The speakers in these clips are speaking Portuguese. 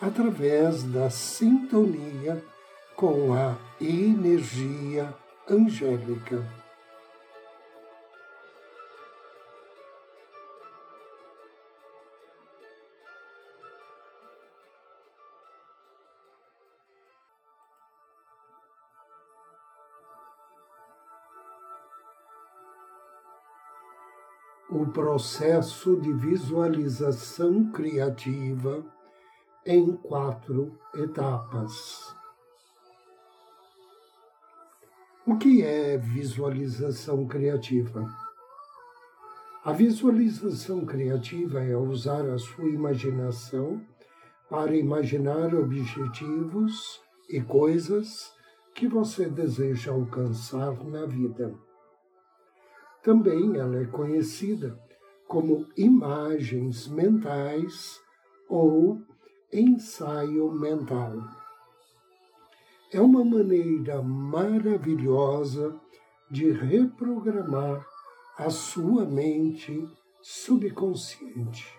através da sintonia com a energia angélica. O processo de visualização criativa em quatro etapas. O que é visualização criativa? A visualização criativa é usar a sua imaginação para imaginar objetivos e coisas que você deseja alcançar na vida. Também ela é conhecida como imagens mentais ou ensaio mental. É uma maneira maravilhosa de reprogramar a sua mente subconsciente.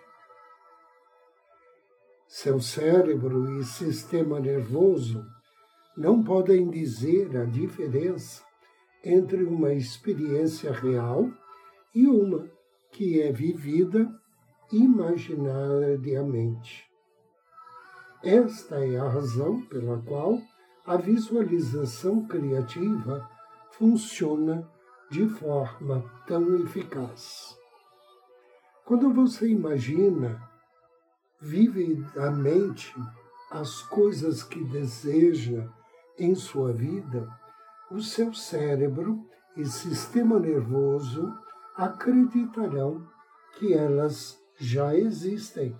Seu cérebro e sistema nervoso não podem dizer a diferença entre uma experiência real e uma que é vivida imaginariamente. Esta é a razão pela qual a visualização criativa funciona de forma tão eficaz. Quando você imagina vividamente as coisas que deseja em sua vida, o seu cérebro e sistema nervoso acreditarão que elas já existem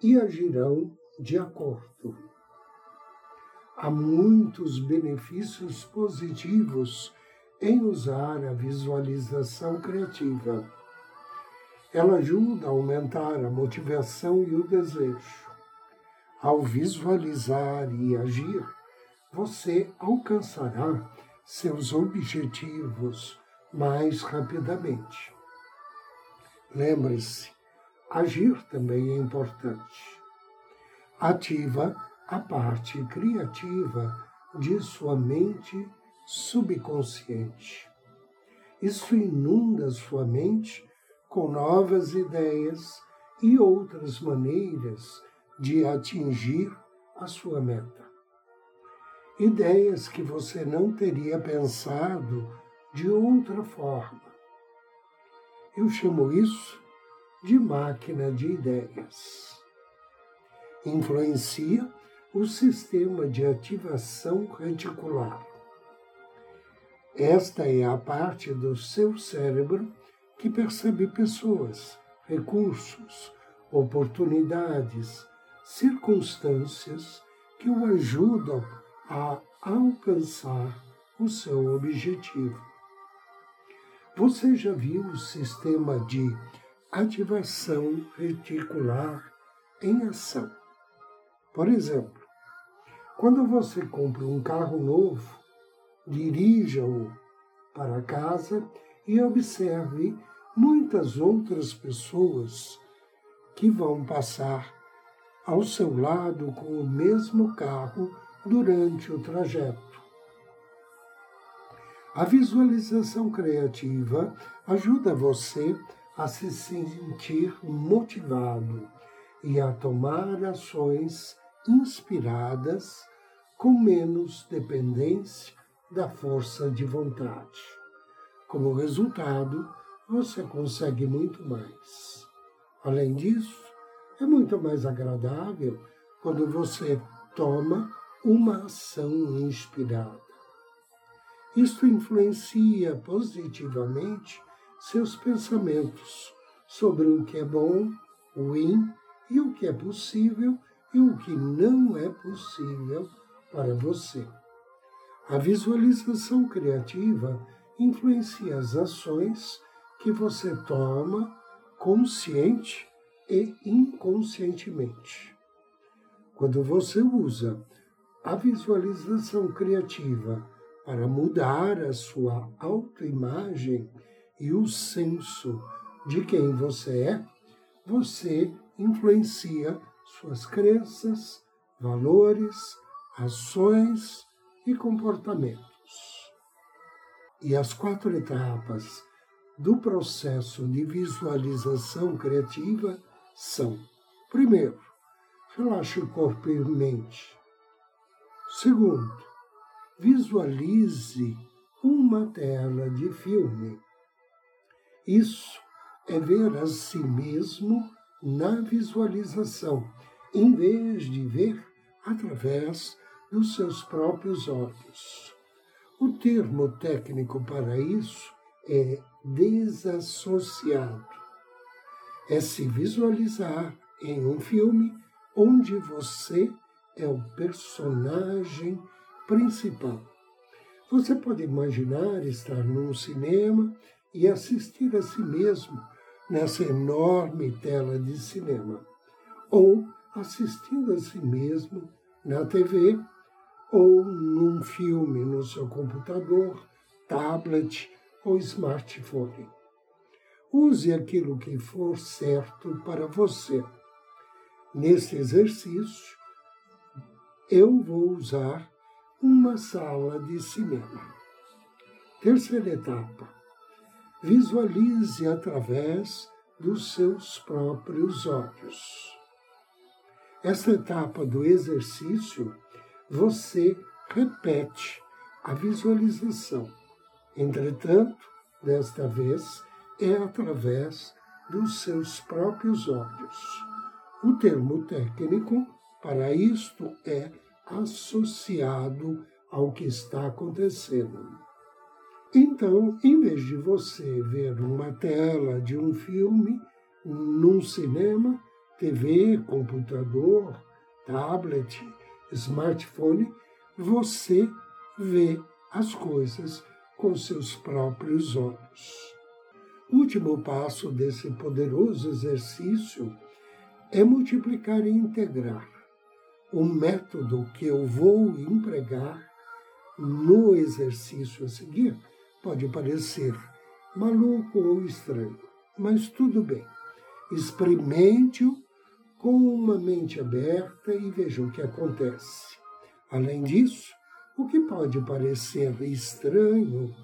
e agirão de acordo. Há muitos benefícios positivos em usar a visualização criativa. Ela ajuda a aumentar a motivação e o desejo. Ao visualizar e agir, você alcançará seus objetivos mais rapidamente. Lembre-se, agir também é importante ativa a parte criativa de sua mente subconsciente. Isso inunda sua mente com novas ideias e outras maneiras de atingir a sua meta. Ideias que você não teria pensado de outra forma. Eu chamo isso de máquina de ideias influencia o sistema de ativação reticular. Esta é a parte do seu cérebro que percebe pessoas, recursos, oportunidades, circunstâncias que o ajudam a alcançar o seu objetivo. Você já viu o sistema de ativação reticular em ação? Por exemplo, quando você compra um carro novo, dirija-o para casa e observe muitas outras pessoas que vão passar ao seu lado com o mesmo carro durante o trajeto. A visualização criativa ajuda você a se sentir motivado e a tomar ações inspiradas com menos dependência da força de vontade. Como resultado, você consegue muito mais. Além disso, é muito mais agradável quando você toma uma ação inspirada. Isto influencia positivamente seus pensamentos sobre o que é bom, ruim e o que é possível e o que não é possível para você. A visualização criativa influencia as ações que você toma consciente e inconscientemente. Quando você usa a visualização criativa para mudar a sua autoimagem e o senso de quem você é, você influencia suas crenças, valores, ações e comportamentos. E as quatro etapas do processo de visualização criativa são: primeiro, relaxe o corpo e mente. Segundo, visualize uma tela de filme. Isso é ver a si mesmo na visualização, em vez de ver através dos seus próprios olhos. O termo técnico para isso é desassociado. É se visualizar em um filme onde você é o personagem principal. Você pode imaginar estar num cinema e assistir a si mesmo nessa enorme tela de cinema, ou assistindo a si mesmo na TV ou num filme no seu computador, tablet ou smartphone. Use aquilo que for certo para você. Neste exercício, eu vou usar uma sala de cinema. Terceira etapa. Visualize através dos seus próprios olhos. Essa etapa do exercício você repete a visualização. Entretanto, desta vez, é através dos seus próprios olhos. O termo técnico para isto é associado ao que está acontecendo. Então, em vez de você ver uma tela de um filme num cinema, TV, computador, tablet, smartphone, você vê as coisas com seus próprios olhos. Último passo desse poderoso exercício é multiplicar e integrar. O método que eu vou empregar no exercício a seguir pode parecer maluco ou estranho, mas tudo bem. Experimente-o com uma mente aberta e veja o que acontece. Além disso, o que pode parecer estranho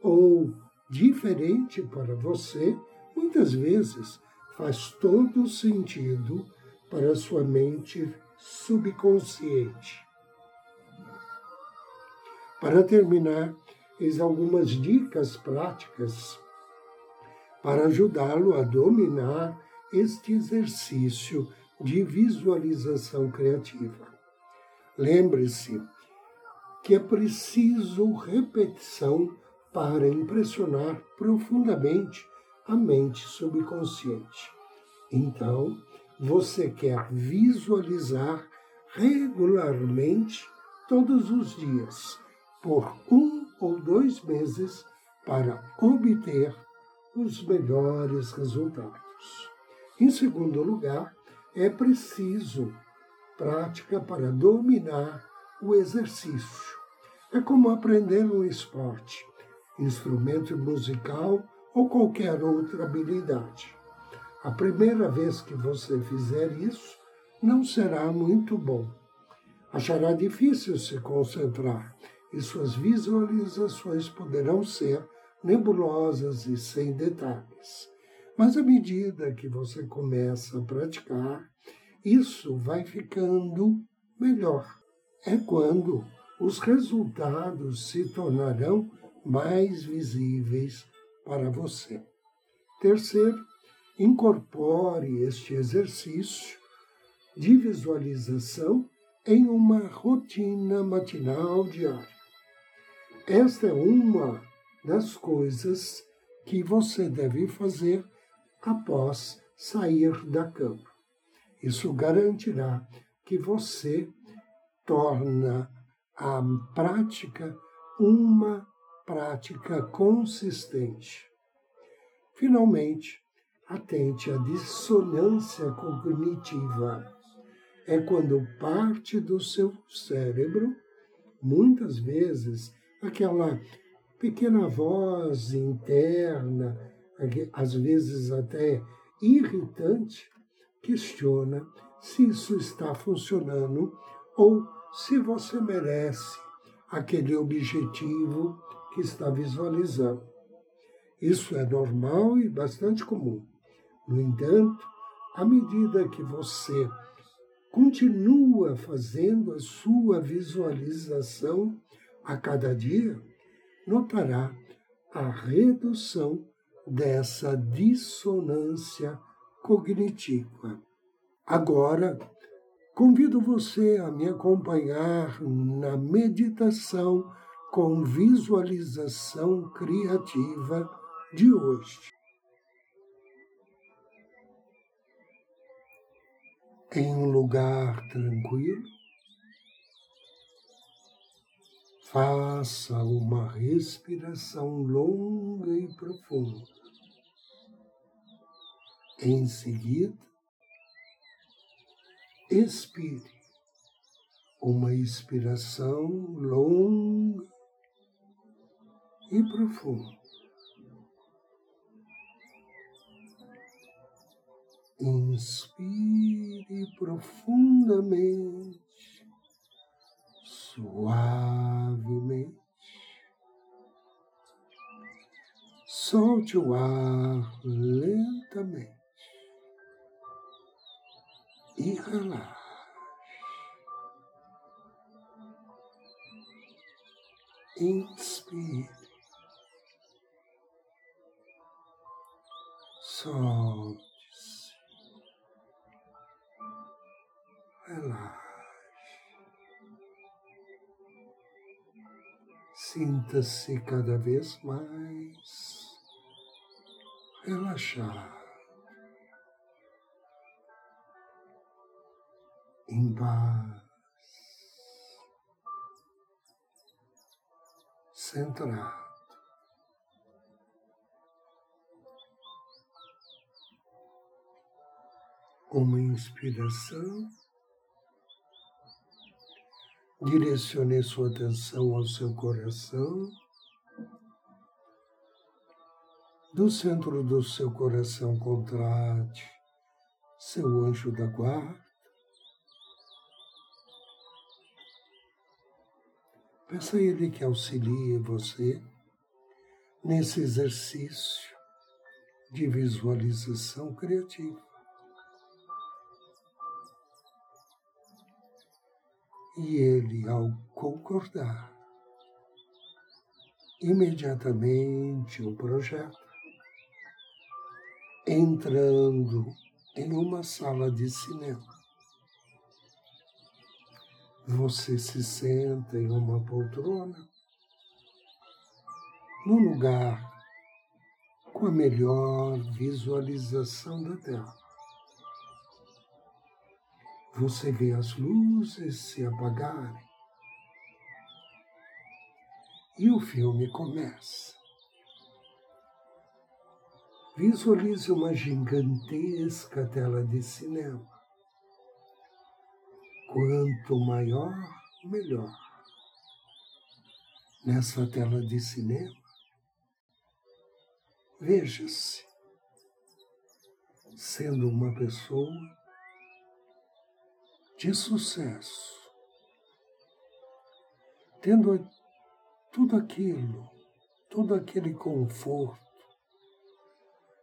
ou diferente para você, muitas vezes faz todo sentido para sua mente subconsciente. Para terminar, eis algumas dicas práticas para ajudá-lo a dominar este exercício de visualização criativa. Lembre-se que é preciso repetição para impressionar profundamente a mente subconsciente. Então, você quer visualizar regularmente todos os dias, por um ou dois meses, para obter os melhores resultados. Em segundo lugar, é preciso prática para dominar o exercício. É como aprender um esporte, instrumento musical ou qualquer outra habilidade. A primeira vez que você fizer isso, não será muito bom. Achará difícil se concentrar e suas visualizações poderão ser nebulosas e sem detalhes. Mas à medida que você começa a praticar, isso vai ficando melhor. É quando os resultados se tornarão mais visíveis para você. Terceiro, incorpore este exercício de visualização em uma rotina matinal diária. Esta é uma das coisas que você deve fazer após sair da cama. Isso garantirá que você torna a prática uma prática consistente. Finalmente, atente à dissonância cognitiva. É quando parte do seu cérebro, muitas vezes, aquela pequena voz interna, às vezes até irritante, questiona se isso está funcionando ou se você merece aquele objetivo que está visualizando. Isso é normal e bastante comum. No entanto, à medida que você continua fazendo a sua visualização a cada dia, notará a redução dessa dissonância cognitiva. Agora, convido você a me acompanhar na meditação com visualização criativa de hoje. Em um lugar tranquilo, faça uma respiração longa e profunda. Em seguida, expire uma inspiração longa e profunda. Inspire profundamente, suavemente. Solte o ar lentamente e relaxe. Inspire. Solte-se. Relaxe. Sinta-se cada vez mais relaxado. Em paz, centrado. Uma inspiração, direcione sua atenção ao seu coração. Do centro do seu coração contrate seu anjo da guarda Peça a Ele que auxilie você nesse exercício de visualização criativa. E ele, ao concordar, imediatamente o projeta, entrando em uma sala de cinema. Você se senta em uma poltrona, num lugar com a melhor visualização da tela. Você vê as luzes se apagarem e o filme começa. Visualize uma gigantesca tela de cinema Quanto maior, melhor. Nessa tela de cinema, veja-se sendo uma pessoa de sucesso, tendo tudo aquilo, todo aquele conforto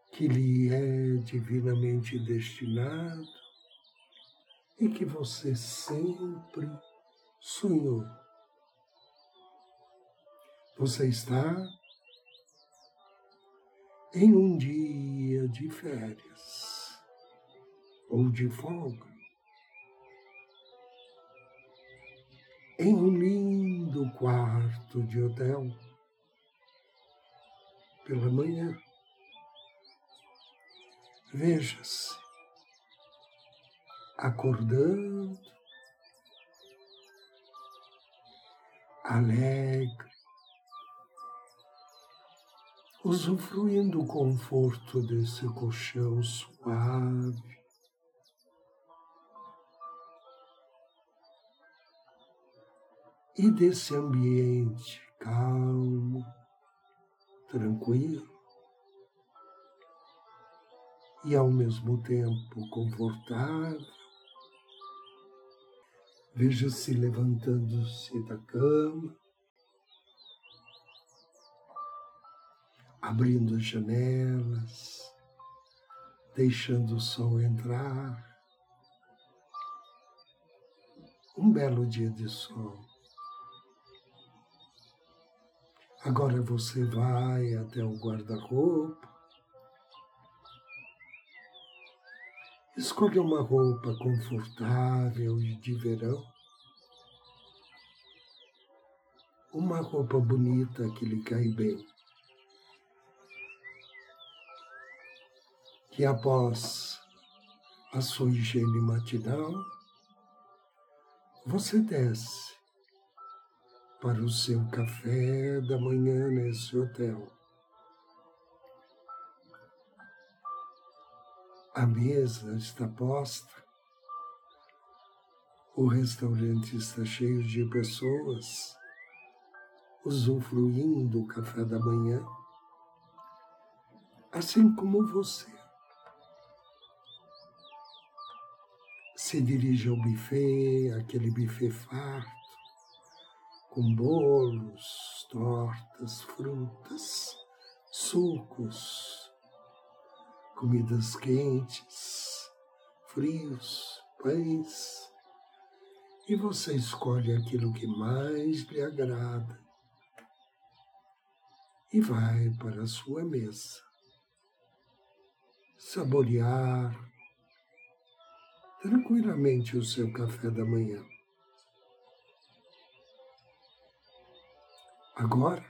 que lhe é divinamente destinado e que você sempre sonhou. Você está em um dia de férias ou de folga, em um lindo quarto de hotel, pela manhã. Veja-se acordando alegre, usufruindo o conforto desse colchão suave. E desse ambiente calmo, tranquilo e ao mesmo tempo confortável. Veja-se levantando-se da cama, abrindo as janelas, deixando o sol entrar. Um belo dia de sol. Agora você vai até o guarda-roupa, escolha uma roupa confortável e de verão, uma roupa bonita que lhe cai bem. Que após a sua higiene matinal, você desce para o seu café da manhã nesse hotel. A mesa está posta, o restaurante está cheio de pessoas usufruindo o café da manhã, assim como você. Se dirige ao buffet, aquele buffet farto, com bolos, tortas, frutas, sucos, comidas quentes, frios, pães, e você escolhe aquilo que mais lhe agrada e vai para a sua mesa. Saborear tranquilamente o seu café da manhã. Agora,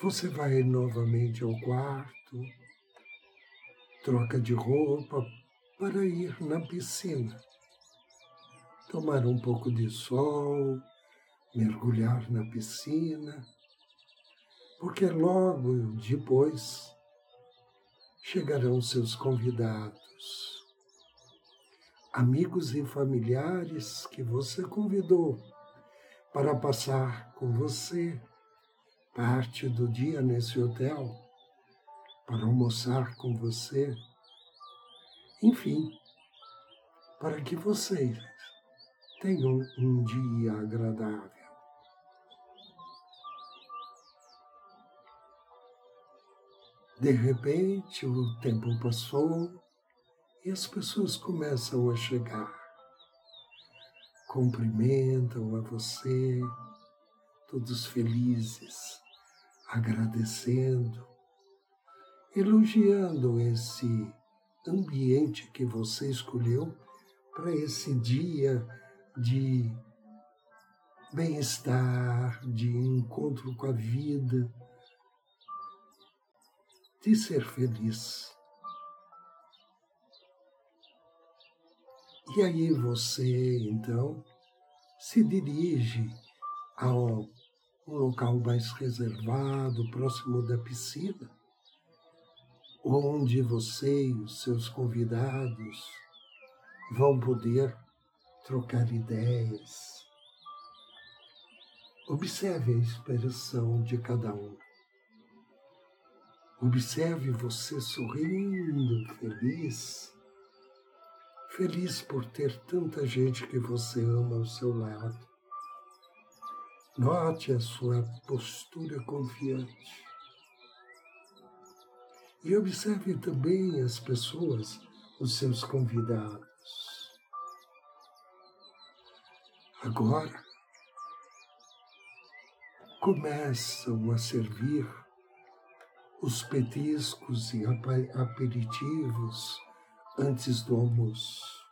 você vai novamente ao quarto, troca de roupa para ir na piscina, tomar um pouco de sol, mergulhar na piscina, porque logo depois chegarão seus convidados, amigos e familiares que você convidou para passar com você parte do dia nesse hotel, para almoçar com você, enfim, para que vocês tenham um dia agradável. De repente, o tempo passou e as pessoas começam a chegar. Cumprimentam a você, todos felizes, agradecendo, elogiando esse ambiente que você escolheu para esse dia de bem-estar, de encontro com a vida, de ser feliz. E aí você, então, se dirige ao um local mais reservado, próximo da piscina, onde você e os seus convidados vão poder trocar ideias. Observe a expressão de cada um. Observe você sorrindo, feliz feliz por ter tanta gente que você ama ao seu lado. Note a sua postura confiante. E observe também as pessoas, os seus convidados. Agora, começam a servir os petiscos e aperitivos antes do almoço.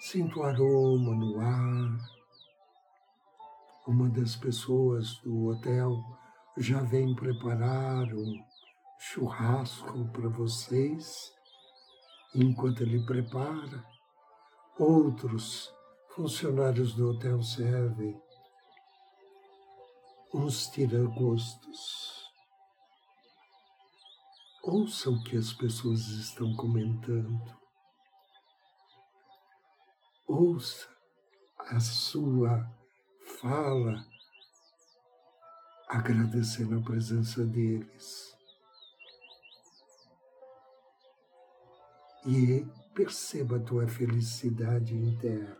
Sinto o aroma no ar. Uma das pessoas do hotel já vem preparar um churrasco para vocês. Enquanto ele prepara, outros funcionários do hotel servem uns tiragostos. Ouça o que as pessoas estão comentando. Ouça a sua fala agradecendo a presença deles. E perceba a tua felicidade interna.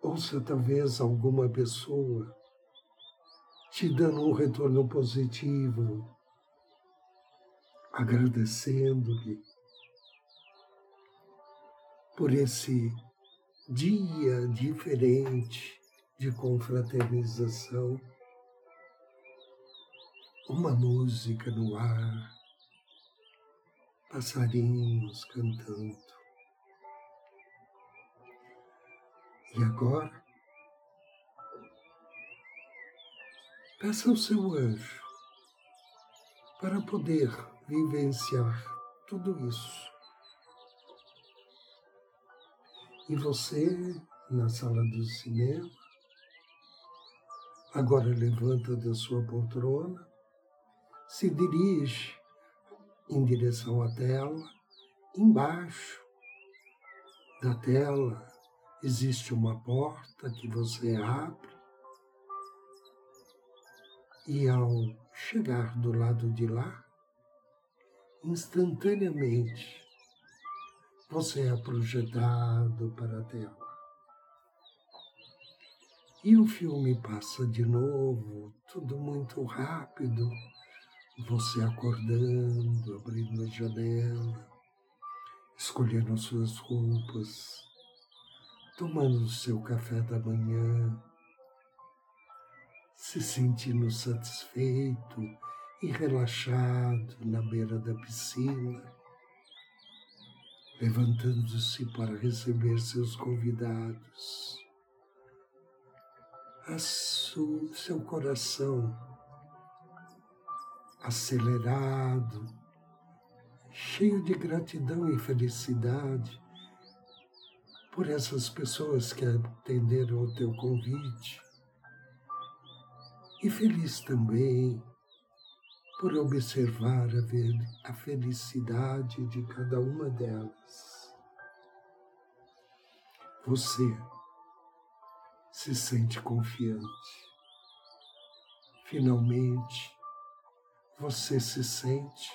Ouça talvez alguma pessoa te dando um retorno positivo, agradecendo-lhe por esse dia diferente de confraternização, uma música no ar, passarinhos cantando. E agora, peça ao seu anjo para poder vivenciar tudo isso. E você, na sala do cinema, agora levanta da sua poltrona, se dirige em direção à tela, embaixo da tela existe uma porta que você abre. E ao chegar do lado de lá, instantaneamente você é projetado para a tela. E o filme passa de novo, tudo muito rápido, você acordando, abrindo a janela, escolhendo suas roupas, tomando seu café da manhã, se sentindo satisfeito e relaxado na beira da piscina, levantando-se para receber seus convidados. A su, seu coração acelerado, cheio de gratidão e felicidade, por essas pessoas que atenderam o teu convite. E feliz também por observar a felicidade de cada uma delas. Você se sente confiante. Finalmente, você se sente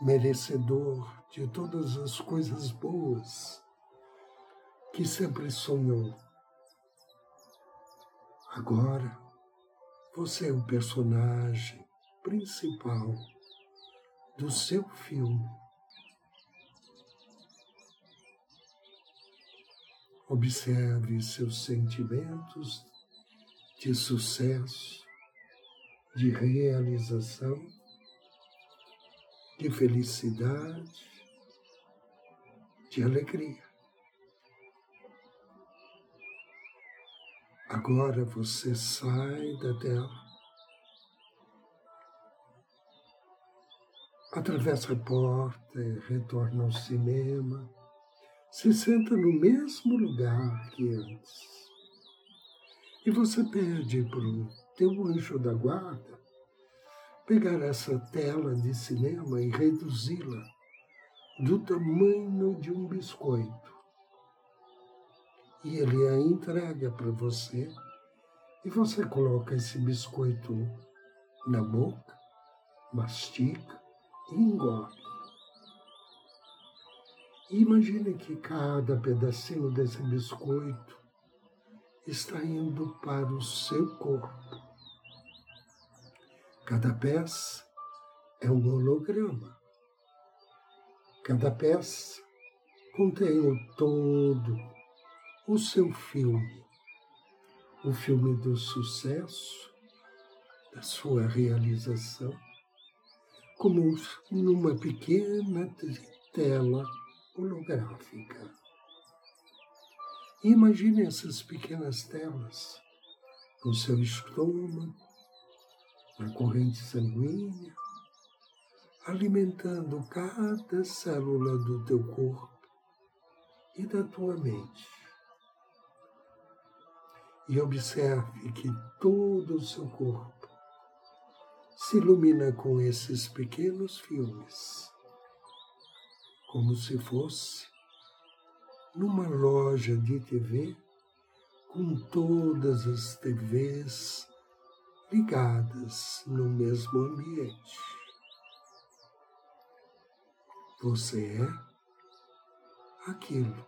merecedor de todas as coisas boas que sempre sonhou. Agora, você é o personagem principal do seu filme. Observe seus sentimentos de sucesso, de realização de felicidade, de alegria. Agora você sai da tela, atravessa a porta e retorna ao cinema, se senta no mesmo lugar que antes. E você pede para o teu anjo da guarda pegar essa tela de cinema e reduzi-la do tamanho de um biscoito. E ele a entrega para você e você coloca esse biscoito na boca, mastica e engole. Imagine que cada pedacinho desse biscoito está indo para o seu corpo Cada peça é um holograma. Cada peça contém todo o seu filme, o filme do sucesso, da sua realização, como numa pequena tela holográfica. Imagine essas pequenas telas no seu estômago, na corrente sanguínea, alimentando cada célula do teu corpo e da tua mente. E observe que todo o seu corpo se ilumina com esses pequenos filmes, como se fosse numa loja de TV com todas as TVs ligadas no mesmo ambiente. Você é aquilo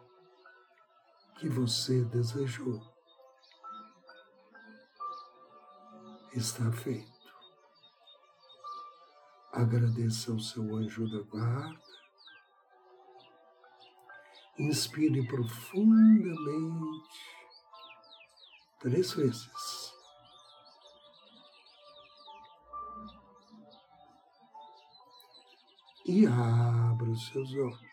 que você desejou. Está feito. Agradeça ao seu anjo da guarda. Inspire profundamente três vezes. E abra os seus olhos.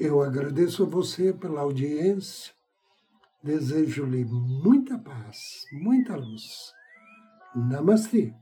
Eu agradeço a você pela audiência Desejo-lhe muita paz, muita luz. Namastê.